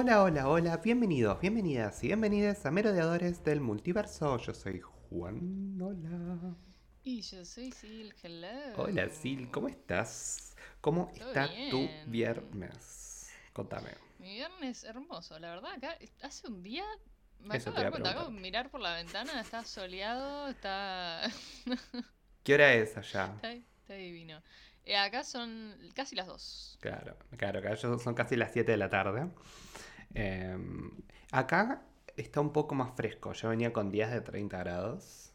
Hola, hola, hola, bienvenidos, bienvenidas y bienvenidas a Merodeadores del Multiverso. Yo soy Juan, hola. Y yo soy Sil, hello. Hola Sil, ¿cómo estás? ¿Cómo Todo está tu viernes? Contame. Mi viernes hermoso, la verdad, acá hace un día me Eso acabo de dar cuenta, acabo de mirar por la ventana, está soleado, está, ¿Qué hora es allá? está, está divino. Eh, acá son casi las dos. Claro, claro, acá son casi las 7 de la tarde. Eh, acá está un poco más fresco, yo venía con días de 30 grados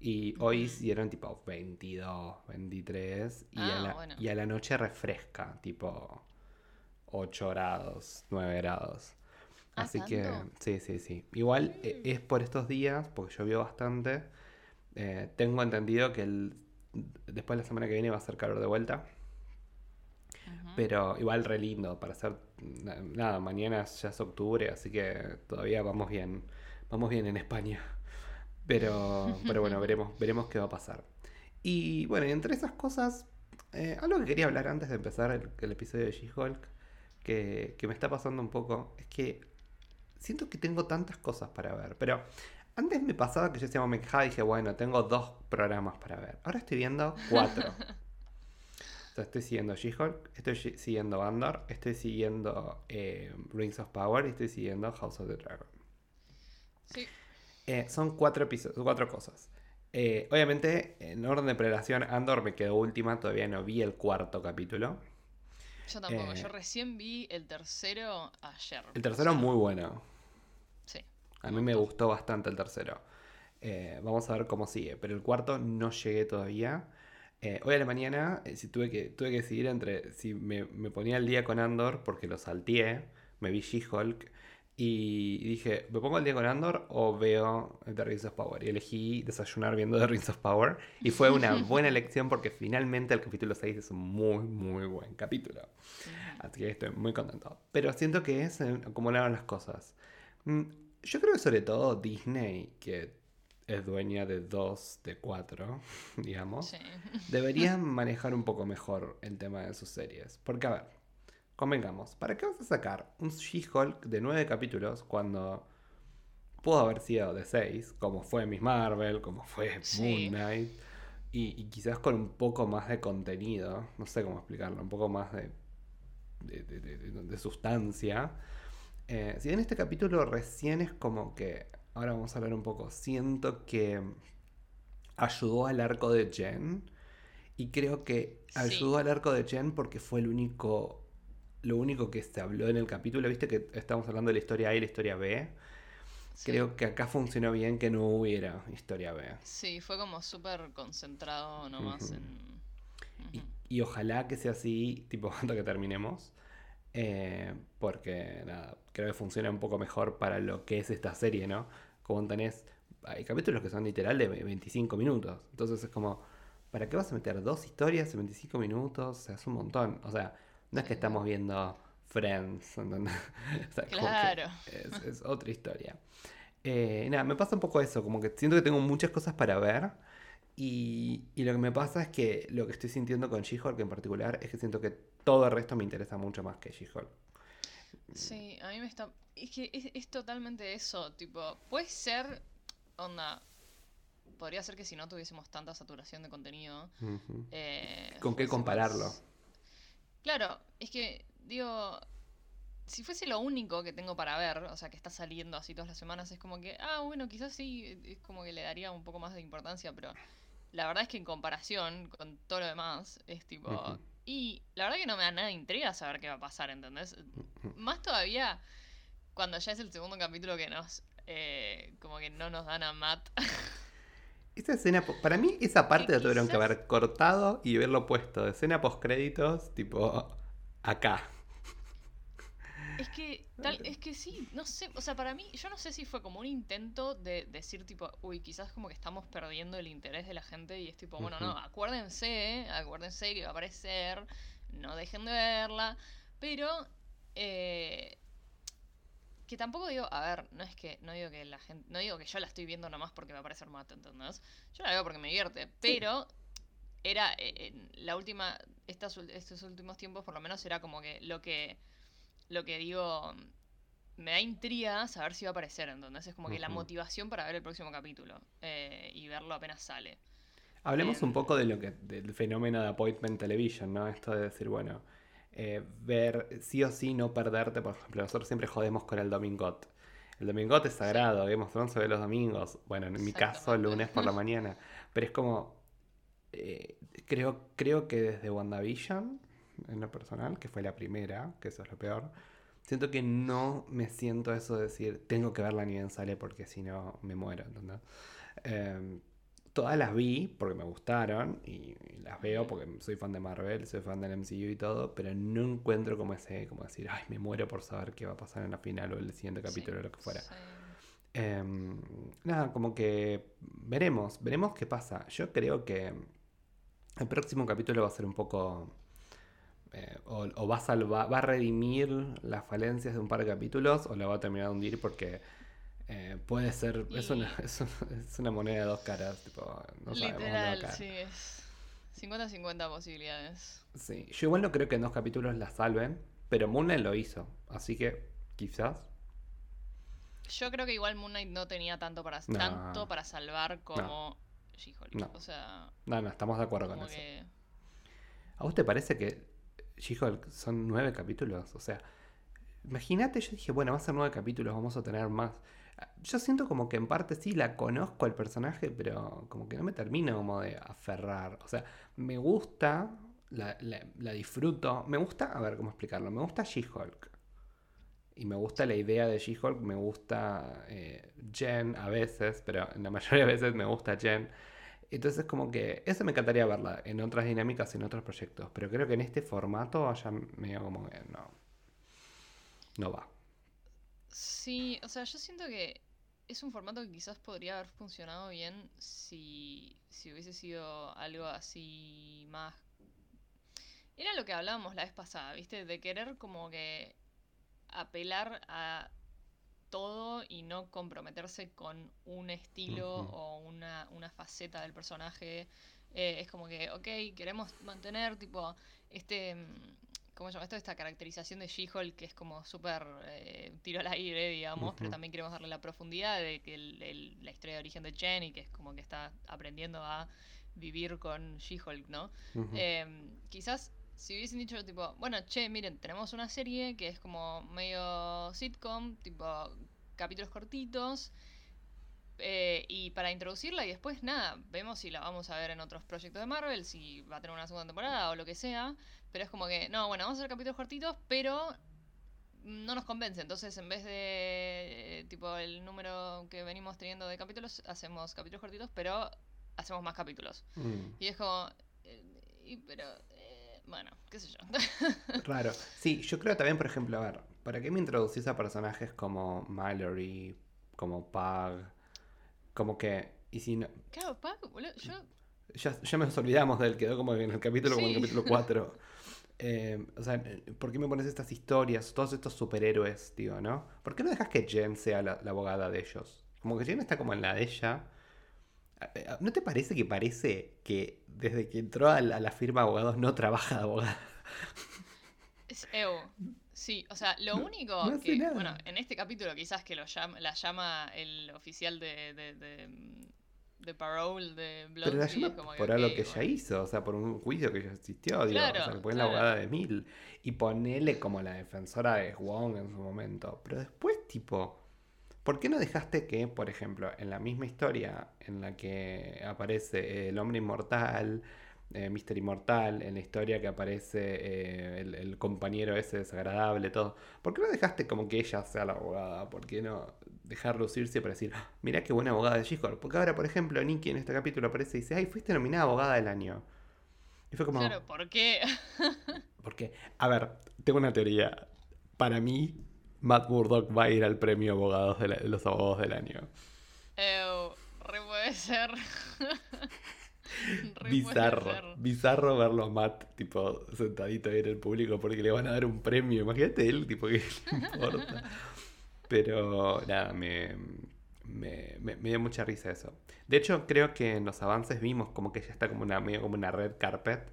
y hoy hicieron tipo 22, 23 y, a Ah, la, bueno. y a la noche refresca, tipo 8 grados, 9 grados. Ah, Así que sí, sí, sí. Igual eh, es por estos días, porque llovió bastante. Eh, tengo entendido que el, después de la semana que viene va a ser calor de vuelta. Pero igual re lindo para hacer na- nada, mañana ya es octubre, así que todavía vamos bien, vamos bien en España. Pero, pero bueno, veremos, veremos qué va a pasar. Y bueno, entre esas cosas, eh, algo que quería hablar antes de empezar el, episodio de She-Hulk, que, que me está pasando un poco, es que siento que tengo tantas cosas para ver. Pero antes me pasaba que yo decía, me dije, bueno, tengo dos programas para ver. Ahora estoy viendo cuatro. Sea, estoy siguiendo She-Hulk, estoy siguiendo Andor, estoy siguiendo eh, Rings of Power y estoy siguiendo House of the Dragon. Sí, Eh, son cuatro episodios, cuatro cosas. Eh, obviamente, en orden de prelación, Andor me quedó última, todavía no vi el cuarto capítulo. yo tampoco, yo recién vi el tercero ayer. El tercero o sea, muy bueno. Sí. A mí me gustó bastante el tercero. Vamos a ver cómo sigue. Pero el cuarto no llegué todavía. Eh, hoy a la mañana eh, si tuve, que, tuve que decidir entre si me, me ponía al día con Andor porque lo salteé, me vi She-Hulk y dije, ¿me pongo al día con Andor o veo The Rings of Power? Y elegí desayunar viendo The Rings of Power y fue una buena elección porque finalmente el capítulo 6 es un muy, muy buen capítulo. Así que estoy muy contento. Pero siento que se acumularon las cosas. Mm, Yo creo que sobre todo Disney, que es dueña de dos de cuatro, digamos, Sí. debería manejar un poco mejor el tema de sus series. Porque, a ver, convengamos, ¿para qué vas a sacar un She-Hulk de nueve capítulos cuando pudo haber sido de seis, como fue Miss Marvel, como fue Sí. Moon Knight, y, y quizás con un poco más de contenido, no sé cómo explicarlo, un poco más de, de, de- de- sustancia? Eh, si bien este capítulo recién es como que, ahora vamos a hablar un poco, siento que ayudó al arco de Jen. Y creo que Sí. ayudó al arco de Jen porque fue el único, lo único que se habló en el capítulo. Viste que estamos hablando de la historia A y la historia B. Sí. Creo que acá funcionó bien que no hubiera historia B. Sí, fue como súper concentrado nomás Ujú. en... Y ojalá que sea así, tipo, hasta que terminemos. Eh, porque, nada, creo que funciona un poco mejor para lo que es esta serie, ¿no? Como tenés, hay capítulos que son literal de 25 minutos. Entonces es como, ¿para qué vas a meter dos historias en 25 minutos? O sea, es un montón. O sea, no es que estamos viendo Friends, ¿entendés? O sea, Claro. es, es otra historia. Eh, nada, me pasa un poco eso, como que siento que tengo muchas cosas para ver. Y, y lo que me pasa es que lo que estoy sintiendo con She-Hulk en particular es que siento que todo el resto me interesa mucho más que She-Hulk. Sí, a mí me está... Es que es, es totalmente eso, tipo, puede ser, onda, podría ser que si no tuviésemos tanta saturación de contenido... Eh, ¿Con qué compararlo? Claro, es que, digo, si fuese lo único que tengo para ver, o sea, que está saliendo así todas las semanas, es como que, ah, bueno, quizás sí, es como que le daría un poco más de importancia, pero la verdad es que en comparación con todo lo demás, es tipo... Y la verdad que no me da nada de intriga saber qué va a pasar, ¿entendés? Más todavía cuando ya es el segundo capítulo que nos... eh, como que no nos dan a Matt. Esa escena, para mí esa parte la tuvieron que haber cortado y haberlo puesto de escena post créditos, tipo acá. Es que, tal, es que sí, no sé, o sea, para mí, yo no sé si fue como un intento de decir tipo, uy, quizás como que estamos perdiendo el interés de la gente y es tipo, bueno, no, acuérdense, acuérdense que va a aparecer, no dejen de verla, pero eh, que tampoco digo, a ver, no es que, no digo que la gente, no digo que yo la estoy viendo nomás porque va a aparecer Matt, ¿entendés? Yo la veo porque me divierte, pero era eh, en la última, estas, estos últimos tiempos por lo menos era como que lo que, lo que digo, me da intriga saber si va a aparecer, entonces es como que la motivación para ver el próximo capítulo eh, y verlo apenas sale. Hablemos un poco de lo que del fenómeno de appointment television, ¿no? Esto de decir, bueno, eh, ver sí o sí no perderte, por ejemplo, nosotros siempre jodemos con el domingot. El domingot es sagrado, Thrones se ve los domingos, bueno, en mi caso el lunes por la mañana, pero es como, eh, creo, creo que desde WandaVision, en lo personal, que fue la primera, que eso es lo peor, siento que no me siento eso de decir, tengo que verla ni bien sale porque si no me muero, ¿entendés? Em, todas las vi porque me gustaron y, las veo porque soy fan de Marvel, soy fan del MCU y todo, pero no encuentro como ese, como decir, ay, me muero por saber qué va a pasar en la final o el siguiente capítulo o lo que fuera. Em, nada, como que veremos, veremos qué pasa. Yo creo que el próximo capítulo va a ser un poco eh, o, va, a salvar, va a redimir las falencias de un par de capítulos o la va a terminar de hundir porque eh, puede ser, es, una, es, una, moneda de dos caras, tipo, no Literal, sí, es 50-50 posibilidades. Sí, yo igual no creo que en dos capítulos la salven, pero Moon lo hizo, así que quizás. Yo creo que igual Moon Knight no tenía tanto para, tanto para salvar como She-Hulk. O sea, no, no, estamos de acuerdo con eso. ¿A vos te parece que She-Hulk son nueve capítulos. O sea, imagínate, yo dije, bueno, va a ser nueve capítulos, vamos a tener más. Yo siento como que en parte sí la conozco al personaje, pero como que no me termino como de aferrar. O sea, me gusta, la, disfruto. Me gusta, a ver cómo explicarlo, me gusta She-Hulk. Y me gusta la idea de She-Hulk, me gusta eh, Jen a veces, pero en la mayoría de veces me gusta Jen. Entonces como que eso me encantaría verla en otras dinámicas, en otros proyectos, pero creo que en este formato ya medio como que no, no va. Sí, o sea, yo siento que es un formato que quizás podría haber funcionado bien si, si hubiese sido algo así más... Era lo que hablábamos la vez pasada, ¿viste? De querer como que apelar a todo y no comprometerse con un estilo o una, una, faceta del personaje. Eh, es como que, ok, queremos mantener tipo este, mm, ¿cómo se llama esto? Esta caracterización de She-Hulk que es como súper eh, tiro al aire, digamos, pero también queremos darle la profundidad de que la historia de origen de Jenny, que es como que está aprendiendo a vivir con She-Hulk, ¿no? Em, quizás si hubiesen dicho tipo, bueno, che, miren, tenemos una serie que es como medio sitcom, tipo capítulos cortitos, eh, y para introducirla y después nada, vemos si la vamos a ver en otros proyectos de Marvel, si va a tener una segunda temporada o lo que sea, pero es como que, no, bueno, vamos a hacer capítulos cortitos, pero no nos convence, entonces en vez de tipo el número que venimos teniendo de capítulos, hacemos capítulos cortitos, pero hacemos más capítulos. Mm. Y es como, eh, pero bueno, qué sé yo. Raro. Sí, yo creo también, por ejemplo, a ver, ¿para qué me introducís a personajes como Mallory, como Pug? Como que. Y si no... Claro, boludo, yo. Ya, ya nos olvidamos de él, quedó como en el capítulo, como en el capítulo 4. Eh, o sea, ¿por qué me pones estas historias, todos estos superhéroes, tío, no? ¿Por qué no dejas que Jen sea la, la abogada de ellos? Como que Jen está como en la de ella ¿No te parece que parece que desde que entró a la, firma de abogados no trabaja de abogada? Es Evo. Sí, o sea, lo único que, bueno, en este capítulo quizás que lo llama, la llama el oficial de, de, de, parole de Blood. Pero la llama por algo que ella hizo, o sea, por un juicio que ella asistió, digo, o sea, que la abogada de Mil. Y ponele como la defensora de Wong en su momento. Pero después, tipo, ¿Por qué no dejaste que, por ejemplo, en la misma historia en la que aparece el hombre inmortal, eh, Mister Inmortal, en la historia que aparece eh, el, compañero ese desagradable, todo, ¿por qué no dejaste como que ella sea la abogada? ¿Por qué no dejar lucirse para decir, ah, mira qué buena abogada de she Porque ahora, por ejemplo, Nikki en este capítulo aparece y dice, ay, fuiste nominada abogada del año. Y fue como... Claro, ¿por qué? porque, a ver, tengo una teoría. Para mí, Matt Murdock va a ir al premio abogados de, los abogados del año. re puede ser. bizarro, bizarro verlo a Matt, tipo, sentadito ahí en el público porque le van a dar un premio. Imagínate él, tipo, que le importa. Pero nada, me, me, me, dio mucha risa eso. De hecho, creo que en los avances vimos como que ya está como una, medio como una red carpet.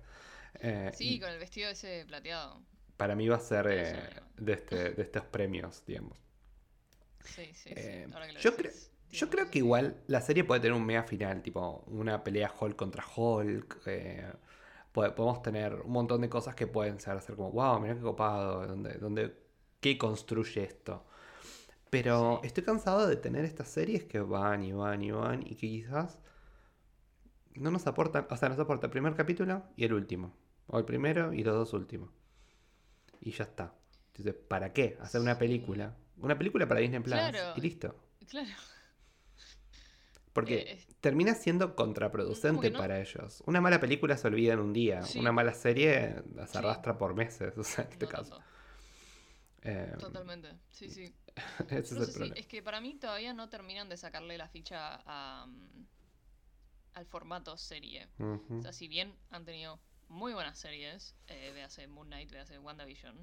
Eh, sí, con el vestido ese plateado para mí va a ser eh, de, este, de estos premios, digamos. Sí, sí, Eh, sí. Ahora que lo yo creo- decís, Yo creo que igual la serie puede tener un mega final, tipo una pelea Hulk contra Hulk. eh, pode- podemos tener un montón de cosas que pueden ser, ser como, wow, mira qué copado, donde, donde, ¿qué construye esto? Pero Sí. estoy cansado de tener estas series que van y van y van y que quizás no nos aportan, o sea, nos aporta el primer capítulo y el último. O el primero y los dos últimos. Y ya está. Entonces, ¿para qué? Hacer una película. Una película para Disney Plus Claro. y listo. Claro. Porque Eh, termina siendo contraproducente no. para ellos. Una mala película se olvida en un día. Sí. Una mala serie se Sí. arrastra por meses. O sea, en este no caso. Eh, Totalmente. Sí, sí. ese es el problema. es que para mí todavía no terminan de sacarle la ficha a, mm, al formato serie. O sea, si bien han tenido muy buenas series, eh, véase Moon Knight, véase WandaVision,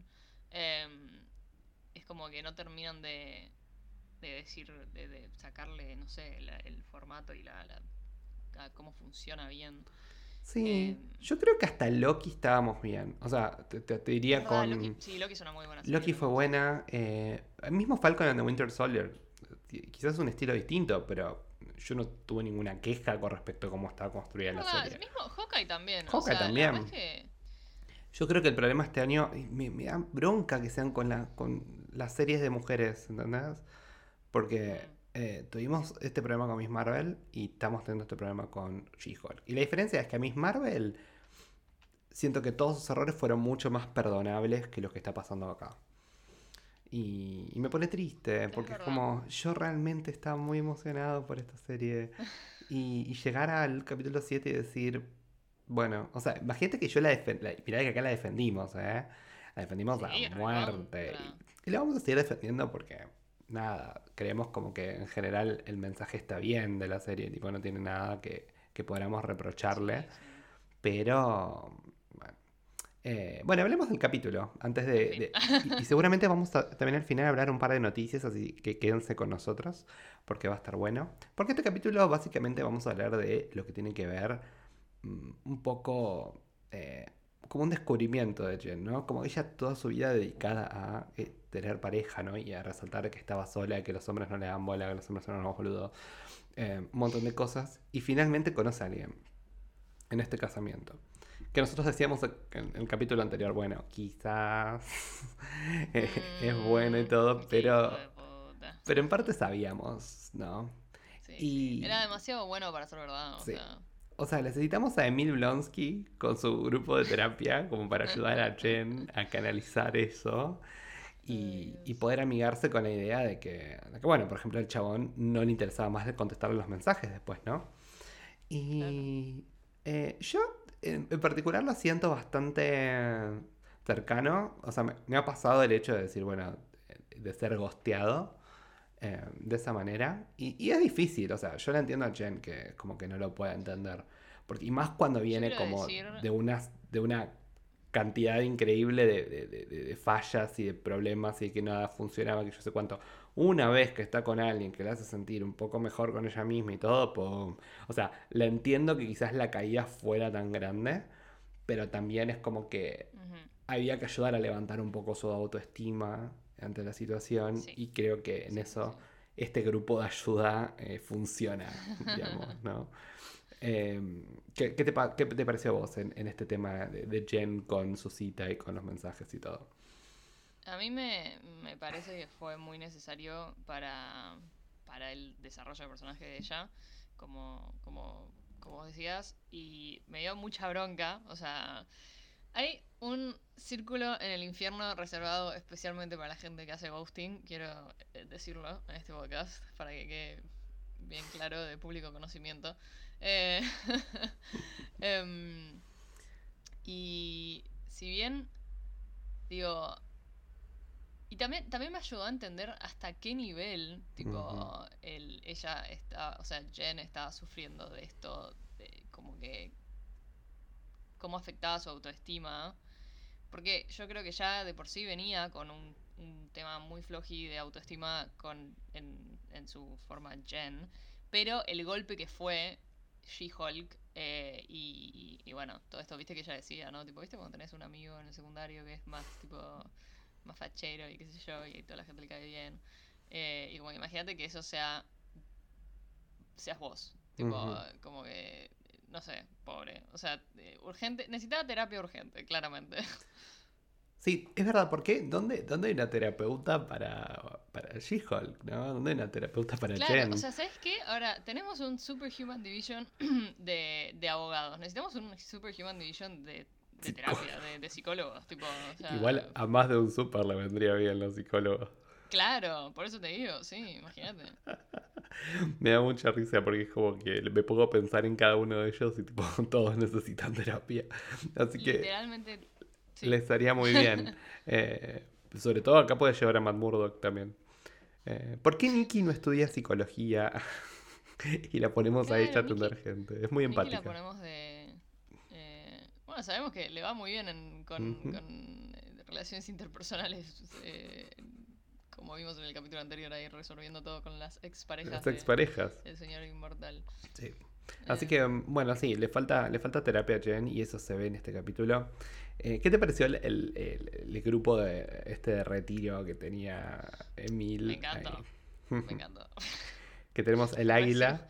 em, es como que no terminan de, de decir, de, de sacarle, no sé, la- el formato y la, cómo funciona bien. Sí, eh, yo creo que hasta Loki estábamos bien. O sea, te, te- te diría con. Loki, sí, Loki es una muy buena serie. Loki fue buena. eh, el mismo Falcon and the Winter Soldier. Quizás un estilo distinto, pero yo no tuve ninguna queja con respecto a cómo estaba construida la serie. mismo Hawkeye también. o Hawkeye sea, también. verdad es que- Yo creo que el problema este año me, me da bronca que sean con, la, con las series de mujeres, ¿entendés? Porque eh, tuvimos este problema con Miss Marvel y estamos teniendo este problema con She-Hulk. Y la diferencia es que a Miss Marvel siento que todos sus errores fueron mucho más perdonables que los que está pasando acá. Y, y me pone triste, porque es como yo realmente estaba muy emocionado por esta serie. Y, y llegar al capítulo 7 y decir, bueno, o sea, imagínate que yo la defendí, mirá que acá la defendimos, ¿eh? La defendimos Sí, a muerte. Y, y la vamos a seguir defendiendo porque, nada, creemos como que en general el mensaje está bien de la serie, tipo, no tiene nada que, que podamos reprocharle. sí, sí. Pero, bueno. Eh, bueno, hablemos del capítulo. Antes de. Y, y seguramente vamos a también al final hablar un par de noticias, así que quédense con nosotros, porque va a estar bueno. Porque este capítulo básicamente vamos a hablar de lo que tiene que ver mm, un poco. eh, como un descubrimiento de Jen, ¿no? Como ella toda su vida dedicada a eh, tener pareja, ¿no? Y a resaltar que estaba sola, que los hombres no le dan bola, que los hombres son unos boludos. eh, un montón de cosas. Y finalmente conoce a alguien en este casamiento. Que nosotros decíamos en el capítulo anterior, bueno, quizás es bueno y todo, Mm, pero, pero en parte sabíamos, ¿no? Sí, y-. Era demasiado bueno para ser verdad. O Sí. sea, O sea, necesitamos a Emil Blonsky con su grupo de terapia como para ayudar a Jen a canalizar eso y, y poder amigarse con la idea de que, de que, bueno, por ejemplo, al chabón no le interesaba más contestarle los mensajes después, ¿no? Y eh, yo en, en particular lo siento bastante cercano, o sea, me, me ha pasado el hecho de decir, bueno, de ser gosteado eh, de esa manera. Y, y es difícil, o sea, yo la entiendo a Jen que como que no lo puede entender. Porque, y más cuando viene como decir- de, unas, de una cantidad increíble de, de- de- de- de fallas y de problemas y de que nada funcionaba, que yo sé cuánto. Una vez que está con alguien que le hace sentir un poco mejor con ella misma y todo, pum. O sea, la entiendo que quizás la caída fuera tan grande, pero también es como que había que ayudar a levantar un poco su autoestima ante la situación Sí. y creo que en Sí, eso sí. este grupo de ayuda eh, funciona, digamos, ¿no? Eh, ¿qué, qué te, pa- qué te pareció a vos en, en este tema de, de Jen con su cita y con los mensajes y todo? A mí me, me parece que fue muy necesario para, para el desarrollo del personaje de ella, como, como, como vos decías, y me dio mucha bronca. O sea, hay un círculo en el infierno reservado especialmente para la gente que hace ghosting, quiero eh, decirlo en este podcast, para que quede bien claro de público conocimiento. Eh, em, y si bien, digo, y también, también me ayudó a entender hasta qué nivel, tipo, el, ella está, o sea, Jen estaba sufriendo de esto, de como que, cómo afectaba su autoestima. Porque yo creo que ya de por sí venía con un, un tema muy floji de autoestima con, en, en su forma Jen. Pero el golpe que fue She-Hulk eh, y, y bueno, todo esto, viste que ella decía, ¿no? Tipo, viste cuando tenés un amigo en el secundario que es más tipo más fachero y qué sé yo, y toda la gente le cae bien. Eh, y como imagínate que eso sea. seas vos. Tipo, como que. No sé, pobre. O sea, eh, urgente. Necesitaba terapia urgente, claramente. Sí, es verdad, ¿por qué? ¿Dónde, dónde hay una terapeuta para, para She-Hulk, no? ¿Dónde hay una terapeuta para Claro, Jen? o sea, ¿sabes qué? Ahora, tenemos un Superhuman Division de, de abogados. Necesitamos un Superhuman Division de, de terapia, de, de psicólogos. Tipo, o sea, Igual a más de un super le vendría bien los psicólogos. Claro, por eso te digo, sí, imagínate. Me da mucha risa porque es como que me pongo a pensar en cada uno de ellos y tipo todos necesitan terapia. Así que Literalmente. sí. les haría muy bien. Eh, sobre todo acá puede llevar a Matt Murdock también. Eh, ¿Por qué Nikki no estudia psicología? y la ponemos a ella a Claro, atender gente. Es muy Nikki la empática. ponemos de. eh, bueno, sabemos que le va muy bien en- con, con, eh, relaciones interpersonales. eh, como vimos en el capítulo anterior, ahí resolviendo todo con las exparejas Las de- exparejas. del señor inmortal. Sí. Así Eh, que, bueno, sí, le falta, le falta terapia a Jen y eso se ve en este capítulo. Eh, ¿Qué te pareció el, el- el- el grupo de este de retiro que tenía Emil? Me encantó. Me encantó. que tenemos el águila.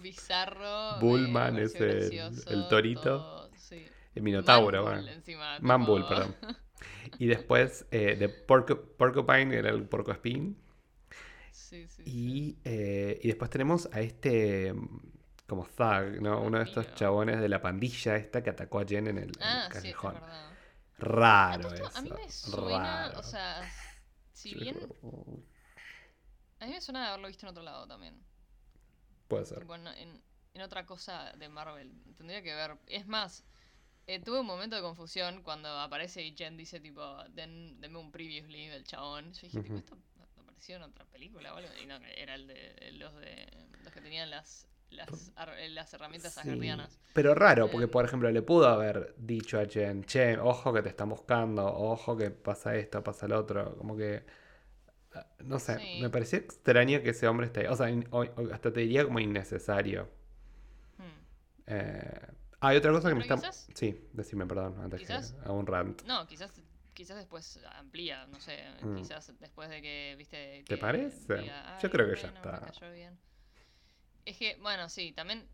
Bizarro. Bullman es el- gracioso, el torito. todo, sí. El Minotauro, Manbull, bueno. encima, Manbull, perdón. Y después eh, de Porco- Porcupine era el Porco Spin. Sí, sí. Y, eh, y después tenemos a este mm, como Thug, ¿no? Uno de estos chabones de la pandilla esta que atacó a Jen en el, en el Ah, sí, es callejón. Raro eso. a mí me suena, raro. o sea, si bien, a mí me suena de haberlo visto en otro lado también. Puede ser. Tipo, en, en- en otra cosa de Marvel. Tendría que ver. Es más, eh, tuve un momento de confusión cuando aparece y Jen dice, tipo, Den, denme un previously del chabón. Yo dije, tipo, Ujú. esto apareció en otra película o algo. Y no, era el de el- los de los que tenían las, las, eh, herramientas Sí, asgardianas. Pero raro, porque Em. por ejemplo le pudo haber dicho a Jen, che, ojo que te están buscando, ojo que pasa esto, pasa lo otro, como que, ah, no sé, Sí. me pareció extraño que ese hombre esté ahí, o sea, in- o- o hasta te diría como innecesario. Hmm. Eh, hay otra cosa que me Pero está... quizás- Sí, decime, perdón, antes quizás- que haga un rant. No, quizás quizás después amplía, no sé, Mm. quizás después de que, viste, ¿Te que parece? diga, Yo "Ay, creo que ya está". me cayó bien". Es que, bueno, sí, también,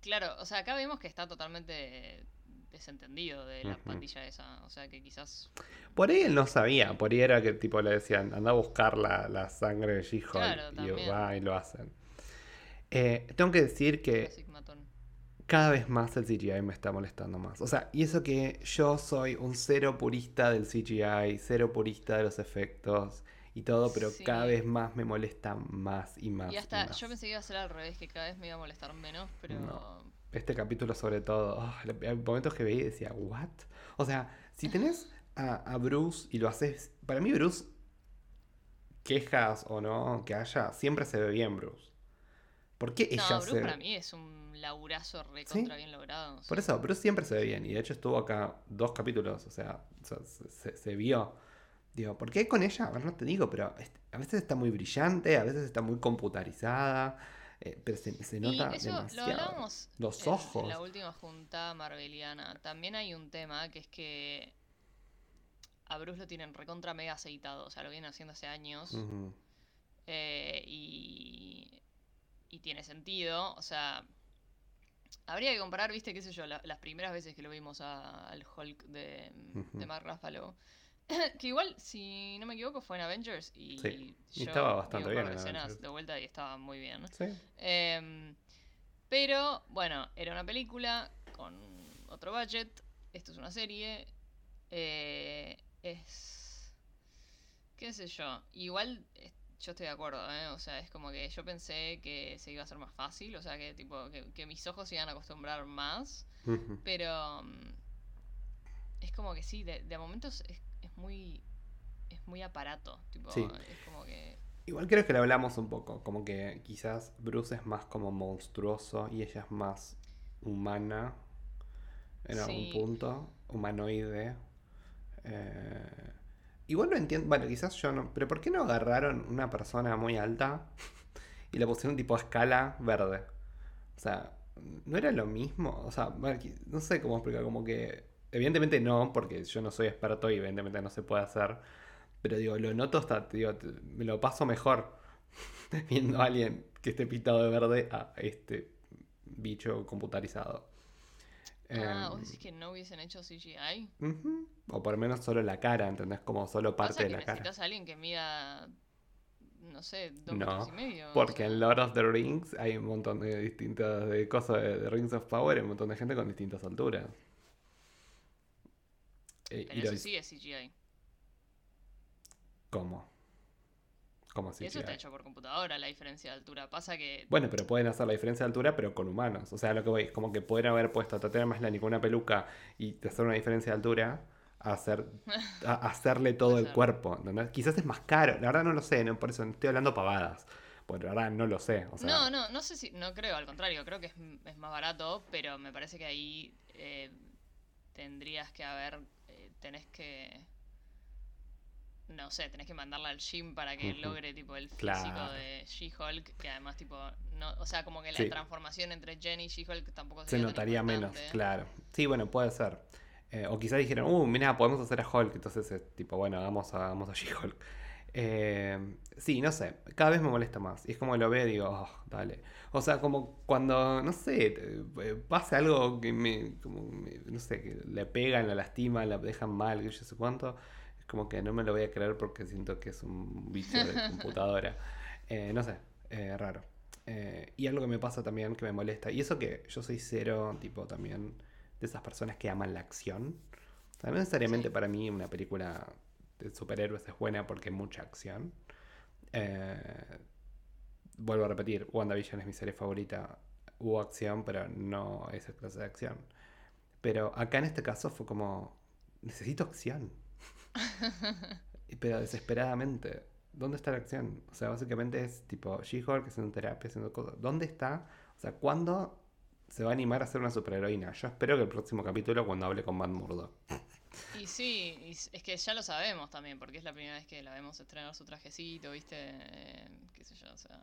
claro, o sea, acá vemos que está totalmente desentendido de la Ujú. pandilla esa, o sea, que quizás... Por ahí él no sabía, por ahí era que tipo le decían, anda a buscar la, la sangre de She-Hulk Claro, y también. va y lo hacen. Eh, tengo que decir que. Cada vez más el CGI me está molestando más. O sea, y eso que yo soy un cero purista del CGI, cero purista de los efectos y todo, pero Sí. cada vez más me molesta más y más. Y hasta, más. yo pensé que iba a ser al revés, que cada vez me iba a molestar menos, pero... No. Este capítulo sobre todo, ah, hay momentos que veía y decía, ¿what? O sea, si tenés a, a Bruce y lo haces, para mí Bruce, quejas o no que haya, siempre se ve bien Bruce. ¿Por qué ella No, Bruce se... para mí es un laburazo recontra bien logrado. Por sí. eso, Bruce siempre se ve bien. Y de hecho estuvo acá dos capítulos. O sea, o sea, se, se- se vio. Digo, ¿por qué con ella? A ver, no te digo, pero a veces está muy brillante, a veces está muy computarizada. eh, pero se, se Y nota eso lo hablábamos Los en- en ojos. la última junta marveliana. También hay un tema que es que a Bruce lo tienen recontra mega aceitado. O sea, lo vienen haciendo hace años. Eh, y tiene sentido. O sea, habría que comparar, viste, qué sé yo, la- las primeras veces que lo vimos a- al Hulk de, Mark Ruffalo. que igual, si no me equivoco, fue en Avengers. Y, Sí, y estaba bastante bien en escenas de vuelta y estaba muy bien. Sí. Em, pero, bueno, era una película con otro budget. Esto es una serie. eh, es. ¿Qué sé yo? Igual yo estoy de acuerdo, ¿eh? O sea, es como que yo pensé que se iba a hacer más fácil. O sea, que tipo que, que mis ojos se iban a acostumbrar más. Pero. mm, es como que sí, de, de momentos es, es muy. Es muy aparato. Tipo, Sí. es como que. Igual creo que lo hablamos un poco. Como que quizás Bruce es más como monstruoso y ella es más humana. En algún punto. Humanoide. Eh, igual no entiendo. Bueno, quizás yo no. Pero ¿por qué no agarraron una persona muy alta y la pusieron tipo a escala verde? O sea, ¿no era lo mismo? O sea, no sé cómo explicar. Como que. Evidentemente no, porque yo no soy experto y evidentemente no se puede hacer. Pero digo, lo noto hasta, digo, me lo paso mejor viendo a alguien que esté pintado de verde a este bicho computarizado. Ah, ¿vos Em, decís que no hubiesen hecho CGI? O por lo menos solo la cara, ¿entendés? Como solo Pasa parte de que la cara. necesitas a alguien que mida, no sé, dos No, metros y medio. o Porque sea. en Lord of the Rings hay un montón de distintas de cosas de, de Rings of Power, hay un montón de gente con distintas alturas. Eh, Pero y eso sí es CGI. ¿Cómo? ¿Cómo así? Eso está hecho por computadora, la diferencia de altura. Pasa que. Bueno, pero pueden hacer la diferencia de altura, pero con humanos. O sea, lo que voy, como que pueden haber puesto a Tatiana Maslany con una peluca y hacer una diferencia de altura, a hacer, a hacerle todo el cuerpo. Quizás es más caro, la verdad no lo sé, no, por eso estoy hablando pavadas. Bueno, la verdad no lo sé. O sea, no, no, no sé si. No creo, al contrario, creo que es, es más barato, pero me parece que ahí eh, tendrías que haber. eh, tenés que. No sé, tenés que mandarla al gym para que Ujú. logre tipo el físico Claro. de She-Hulk, que además tipo no, o sea, como que la Sí. transformación entre Jenny y She-Hulk tampoco se notaría menos, claro. Sí, bueno, puede ser. Eh, o quizás dijeron, uh, mira, podemos hacer a Hulk. Entonces es tipo, bueno, vamos a, vamos a She-Hulk. Eh, sí, no sé, cada vez me molesta más. Y es como lo veo y digo, oh, dale. O sea, como cuando, no sé, eh, pasa algo que me, como me- no sé, que le pegan, la lastiman, la dejan mal, que yo sé cuánto. Como que no me lo voy a creer porque siento que es un bicho de computadora. Eh, no sé, eh, raro. Eh, y algo que me pasa también que me molesta, y eso que yo soy cero, tipo también de esas personas que aman la acción. O sea, no necesariamente Sí. para mí una película de superhéroes es buena porque hay mucha acción. Vuelvo a repetir, WandaVision es mi serie favorita. Hubo acción, pero no esa clase de acción. Pero acá en este caso fue como, necesito acción. pero desesperadamente. ¿Dónde está la acción? O sea, básicamente es tipo She-Hulk haciendo terapia, haciendo cosas. ¿Dónde está? O sea, ¿cuándo se va a animar a ser una superheroína? Yo espero que el próximo capítulo cuando hable con Matt Murdock. Y sí, y es que ya lo sabemos también, porque es la primera vez que la vemos estrenar su trajecito, ¿viste? Eh, qué sé yo, o sea.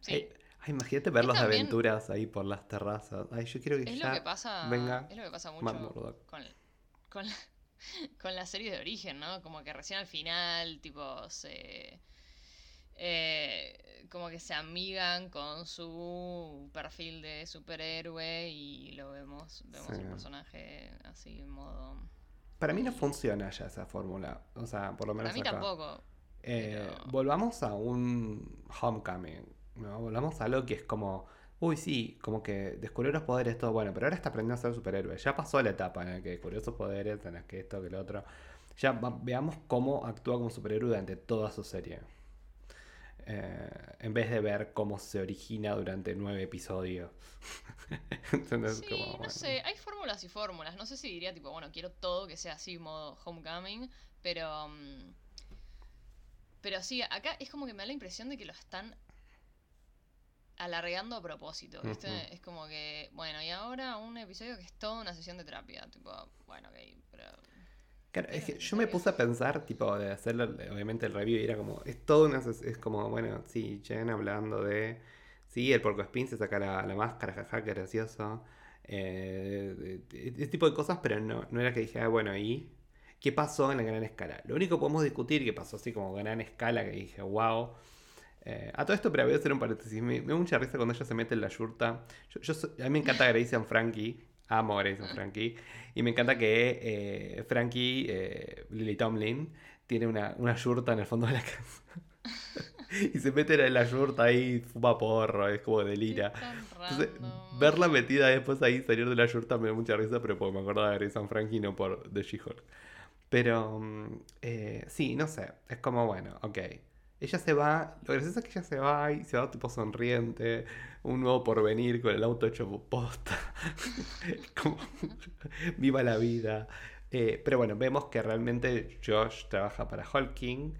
Sí, Ay, ay, imagínate verlos de también- aventuras ahí por las terrazas. Ay, yo quiero que es ya lo que pasa. venga es lo que pasa mucho con, con, la, con las series de origen, ¿no? Como que recién al final, tipo, se. eh, como que se amigan con su perfil de superhéroe y lo vemos, vemos Sí. el personaje así en modo. Para mí no funciona ya esa fórmula. O sea, por lo menos Para mí acá. tampoco. Eh, pero- Volvamos a un homecoming. ¿no? Volvamos a algo que es como. Uy, sí, como que descubrió los poderes, todo bueno, pero ahora está aprendiendo a ser superhéroe. Ya pasó la etapa en la que descubrió sus poderes, en la que esto, que lo otro. Ya va- veamos cómo actúa como superhéroe durante toda su serie. Eh, en vez de ver cómo se origina durante nueve episodios. Entonces, Sí, como, no sé, hay fórmulas y fórmulas. No sé si diría tipo, bueno, quiero todo que sea así, modo homecoming, pero... mm, Pero sí, acá es como que me da la impresión de que lo están alargando a propósito, ¿viste? Ujú. Es como que, bueno, y ahora un episodio que es toda una sesión de terapia, tipo, bueno, ok, pero... Claro, es que yo me puse a pensar, tipo, de hacer obviamente el review y era como, es todo una, es como, bueno, sí, Jen hablando de, sí, el porco spin se saca la, la máscara, jaja, qué gracioso, eh, de- de- ese tipo de cosas, pero no, no era que dije, ah, bueno, ¿y qué pasó en la gran escala? Lo único que podemos discutir que pasó así como gran escala, que dije, wow. Eh, a todo esto, pero voy a hacer un paréntesis. Me, me da mucha risa cuando ella se mete en la yurta. Yo, yo a mí me encanta Grace and Frankie. Amo a Grace and Frankie. Y me encanta que eh, Frankie, eh, Lily Tomlin, tiene una, una yurta en el fondo de la casa. y se mete en la yurta ahí, fuma porro, es como delira. Entonces, verla metida después ahí, salir de la yurta, me da mucha risa, pero porque me acordaba de Grace and Frankie, no por The She-Hulk. Pero mm, eh, sí, no sé, es como bueno, ok. Ella se va, lo gracioso es que ella se va y se va tipo sonriente, un nuevo porvenir con el auto hecho posta. como, viva la vida. Eh, pero bueno, vemos que realmente Josh trabaja para Hulking.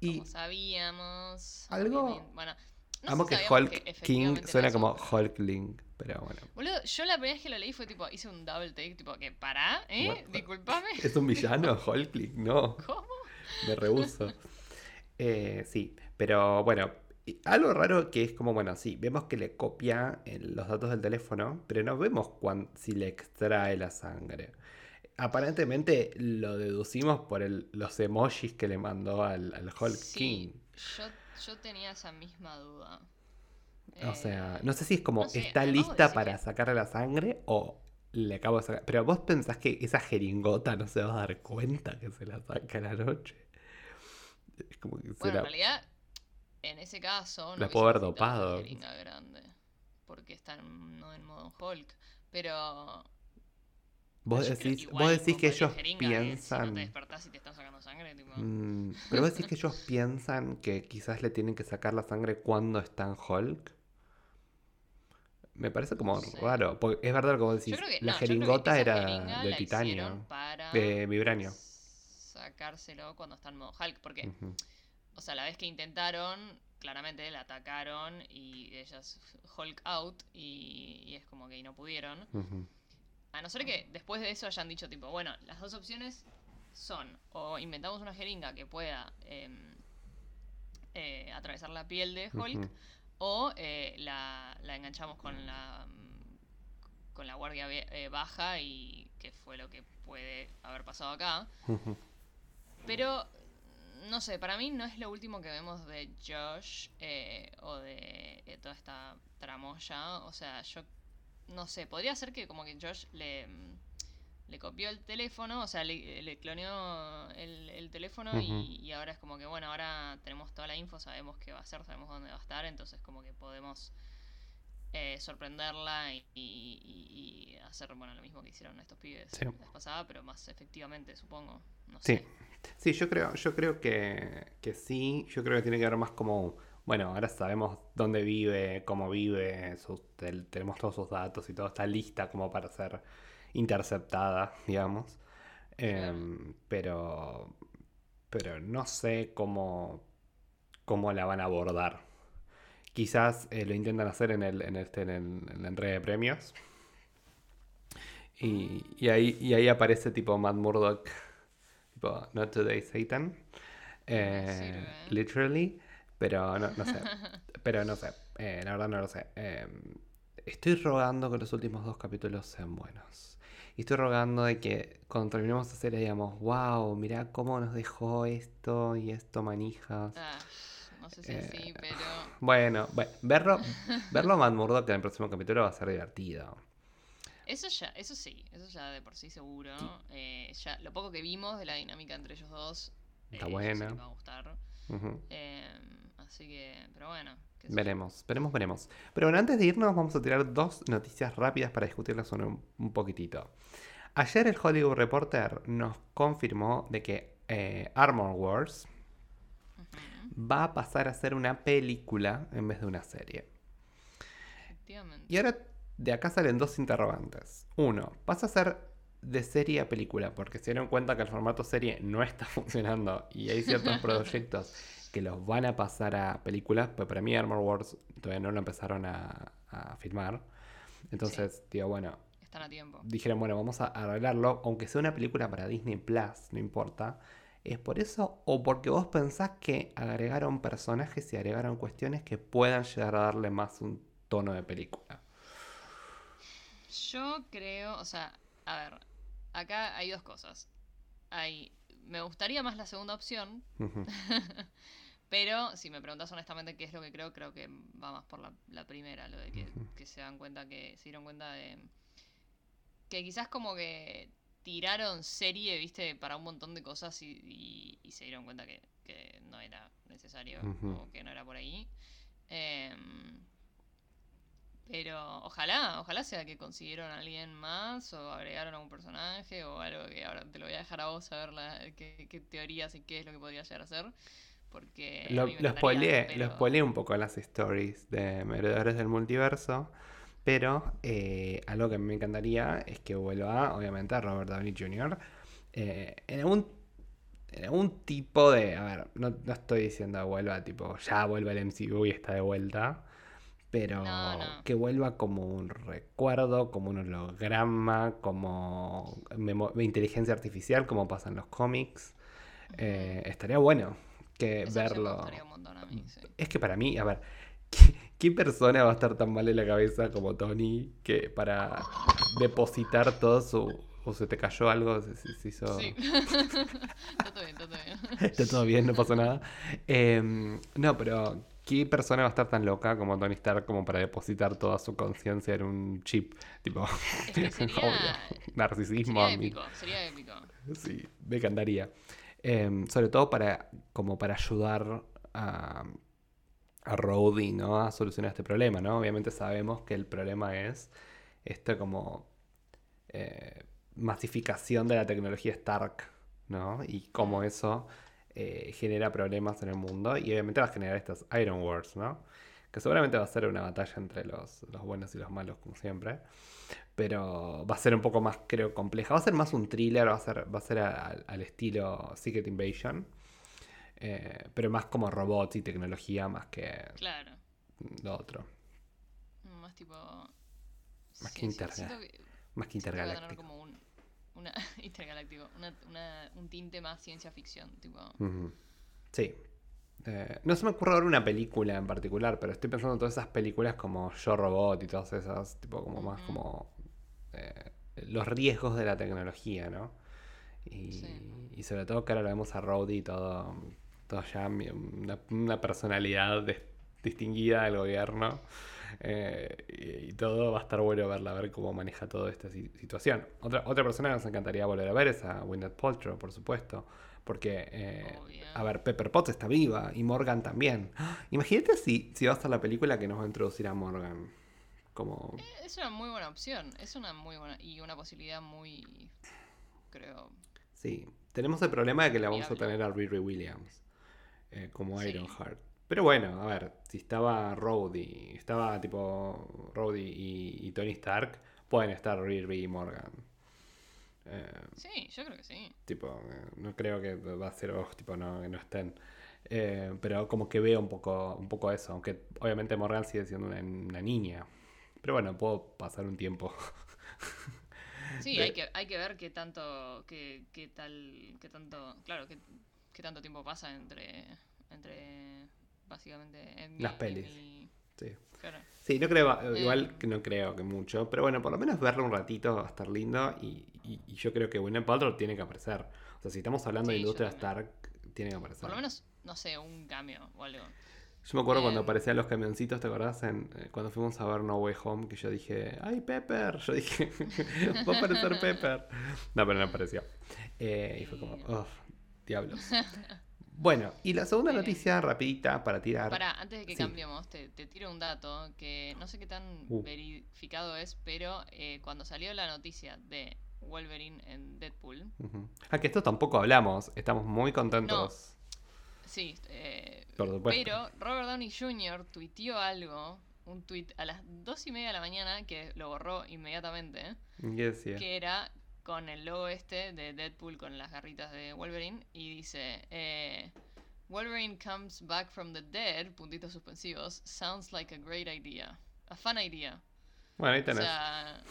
Y Como sabíamos. Algo-. Bueno, no amo sé que Hulk King efectivamente era suena como Hulkling, pero bueno. Boludo, yo la primera vez que lo leí fue tipo, hice un double take, tipo, que pará, ¿eh? Disculpame. ¿Es un villano Hulkling? No. ¿Cómo? Me rehuso. Eh, sí, pero bueno, algo raro que es como, bueno, sí, vemos que le copia los datos del teléfono, pero no vemos cuán, si le extrae la sangre. aparentemente lo deducimos por el, los emojis que le mandó al, al Hulk Sí, King. Yo, yo tenía esa misma duda. O sea, Eh, no sé si es como no sé, está lista para que- sacarle la sangre o le acabo de sacar. Pero vos pensás que esa jeringota no se va a dar cuenta que se la saca a la noche. Es como que Bueno, será. en realidad, en ese caso, no La hubiese puedo haber dopado. grande. Porque está en, no en modo Hulk. Pero. Vos decís, vos decís que ellos jeringa, Si no piensan. te despertás y te están sacando sangre, tipo. Mm, pero vos decís que ellos piensan que quizás le tienen que sacar la sangre cuando está en Hulk. Me parece como No sé. raro. Porque es verdad lo que vos decís. que, la no, jeringota era de titanio. para De vibranio. Sacárselo cuando está en modo Hulk. Porque, o sea, la vez que intentaron, claramente la atacaron y ellas Hulk out y, y es como que no pudieron. A no ser que después de eso hayan dicho, tipo, bueno, las dos opciones son o inventamos una jeringa que pueda em, eh, atravesar la piel de Hulk o eh, la, la enganchamos con la con la guardia eh, baja y que fue lo que puede haber pasado acá. Pero, no sé, para mí no es lo último que vemos de Josh eh, o de, eh, toda esta tramoya. O sea, yo no sé, podría ser que como que Josh le, le copió el teléfono, o sea, le, le cloneó el, el teléfono y, y ahora es como que, bueno, ahora tenemos toda la info, sabemos qué va a hacer, sabemos dónde va a estar, entonces como que podemos eh, sorprenderla y, y- y hacer, bueno, lo mismo que hicieron estos pibes Sí. la vez pasada, pero más efectivamente, supongo. No sé. Sí, yo creo, yo creo que, que sí. Yo creo que tiene que ver más como, bueno, ahora sabemos dónde vive, cómo vive, sus- tenemos todos sus datos y todo está lista como para ser interceptada, digamos. Em, pero, pero no sé cómo, cómo la van a abordar. Quizás eh, lo intentan hacer en el, en este, en el- en la entrega de premios. Y, y ahí, y ahí aparece tipo Matt Murdock, tipo Not Today Satan, eh, literally, pero no, no sé, pero no sé, eh, la verdad no lo sé. Eh, estoy rogando que los últimos dos capítulos sean buenos. Y estoy rogando de que cuando terminemos esta serie digamos, wow, mirá cómo nos dejó esto y esto manijas. Ah, no sé si Eh, así, pero. Bueno, bueno, verlo, verlo a Matt Murdock en el próximo capítulo va a ser divertido. Eso ya, eso sí, eso ya de por sí seguro. Eh, ya, lo poco que vimos de la dinámica entre ellos dos. Está eh, buena. va a gustar. Eh, así que, pero bueno. Veremos, veremos, veremos. Pero bueno, antes de irnos vamos a tirar dos noticias rápidas para discutirlas un, un poquitito. Ayer el Hollywood Reporter nos confirmó de que Armor Wars va a pasar a ser una película en vez de una serie. Efectivamente. Y ahora de acá salen dos interrogantes. Uno, ¿pasa a ser de serie a película? Porque se dieron cuenta que el formato serie no está funcionando y hay ciertos proyectos que los van a pasar a películas, pero para mí Armor Wars todavía no lo empezaron a, a filmar. Entonces, digo, bueno, Están a tiempo. dijeron, bueno, vamos a arreglarlo, aunque sea una película para Disney Plus, no importa. ¿Es por eso o porque vos pensás que agregaron personajes y agregaron cuestiones que puedan llegar a darle más un tono de película? Yo creo, o sea, a ver, acá hay dos cosas. Hay, me gustaría más la segunda opción, pero si me preguntas honestamente qué es lo que creo, creo que va más por la, la primera, lo de que, se dan cuenta que se dieron cuenta de que quizás como que tiraron serie, viste, para un montón de cosas y, y- y se dieron cuenta que, que no era necesario o que no era por ahí. Em, pero ojalá, ojalá sea que consiguieron a alguien más o agregaron a un personaje o algo que ahora te lo voy a dejar a vos saber la, qué, qué teorías y qué es lo que podría llegar a ser. Porque a Lo, mí me lo encantaría, spoileé, pero- un poco en las stories de Merodeadores del Multiverso. Pero eh, algo que a me encantaría es que vuelva, obviamente, a Robert Downey Jr. eh, en algún en algún tipo de. A ver, no, no estoy diciendo vuelva, tipo, ya vuelve el MCU y está de vuelta. Pero No, no. que vuelva como un recuerdo, como un holograma, como inteligencia artificial, como pasa en los cómics. Eh, estaría bueno que verlo. gustaría un montón a mí, sí. Es que para mí, a ver, ¿qué, qué persona va a estar tan mal en la cabeza como Tony que para depositar todo su o se te cayó algo, se, se- hizo... Sí. está todo bien, está todo bien. Está todo bien, no pasa nada. Em, no, pero ¿qué persona va a estar tan loca como Tony Stark como para depositar toda su conciencia en un chip? Tipo, Es que sería, obvio, narcisismo. sería épico, sería épico. Sí, me encantaría. Em, sobre todo para, como para ayudar a, a Rhodey, ¿no? A solucionar este problema, ¿no? Obviamente sabemos que el problema es esta como eh, masificación de la tecnología Stark, ¿no? Y cómo eso eh, genera problemas en el mundo y obviamente va a generar estas Iron Wars, ¿no? Que seguramente va a ser una batalla entre los, los buenos y los malos, como siempre. Pero va a ser un poco más, creo, compleja. Va a ser más un thriller, va a ser, va a ser al, al estilo Secret Invasion. eh, pero más como robots y tecnología más que Claro. lo otro. Más tipo. Más que sí, que- Más que intergaláctico. Una, intergaláctico. Una, una- un tinte más ciencia ficción. Tipo. Sí. Eh, no se me ocurre ahora una película en particular, pero estoy pensando en todas esas películas como Yo Robot y todas esas, tipo como más como eh, los riesgos de la tecnología, ¿no? Y, Sí. y sobre todo que ahora lo vemos a Rhodey todo, todo ya una, una personalidad distinguida del gobierno. Eh, y, todo va a estar bueno verla, ver cómo maneja toda esta si- situación. Otra, otra persona que nos encantaría volver a ver es a Gwyneth Paltrow, por supuesto. Porque, eh, a ver, Pepper Potts está viva y Morgan también. ¡Ah! Imagínate si, si va a ser la película que nos va a introducir a Morgan. Como... Es una muy buena opción. Es una muy buena. Y una posibilidad muy. Creo. Sí, tenemos el problema de que la vamos a tener a Riri Williams eh, como Sí. Ironheart. Pero bueno, a ver, si estaba Rhodey, estaba tipo Rhodey y, y Tony Stark, pueden estar Riri y Morgan. Eh, Sí, yo creo que sí. tipo, no creo que va a ser, oh, tipo, no, que no estén. Eh, pero como que veo un poco, un poco eso, aunque obviamente Morgan sigue siendo una, una niña. Pero bueno, puedo pasar un tiempo. Sí, De- hay que, hay que ver qué tanto, qué, qué tal, qué tanto, claro, qué, qué tanto tiempo pasa entre, entre, básicamente, en Las pelis. Sí. claro. Sí, no creo, Eh. igual que no creo que mucho, pero bueno, por lo menos verlo un ratito va a estar lindo y, y- y yo creo que Gwyneth Paltrow tiene que aparecer. O sea, si estamos hablando de Sí, industria. Stark, tiene que aparecer. Por lo menos, no sé, un cambio o algo. Yo me acuerdo cuando Em. aparecían los camioncitos, ¿te acordás? En, eh, cuando fuimos a ver No Way Home, que yo dije, ¡ay, Pepper! Yo dije, va a aparecer Pepper. No, pero no apareció. Eh, y fue como, ¡oh, diablos! Bueno, y la segunda Eh. noticia, rapidita, para tirar. Pará, antes de que Sí. cambiemos, te, te tiro un dato que no sé qué tan Uh. verificado es, pero eh, cuando salió la noticia de Wolverine en Deadpool, Ujú. Ah, que esto tampoco hablamos. Estamos muy contentos. sí, eh, Por supuesto. pero Robert Downey Jr. tuiteó algo, un tweet a las dos y media de la mañana, que lo borró inmediatamente, ¿Qué decía? que era con el logo este de Deadpool con las garritas de Wolverine, y dice... eh, Wolverine comes back from the dead, puntitos suspensivos, sounds like a great idea. A fun idea. Bueno, ahí O tenés. sea,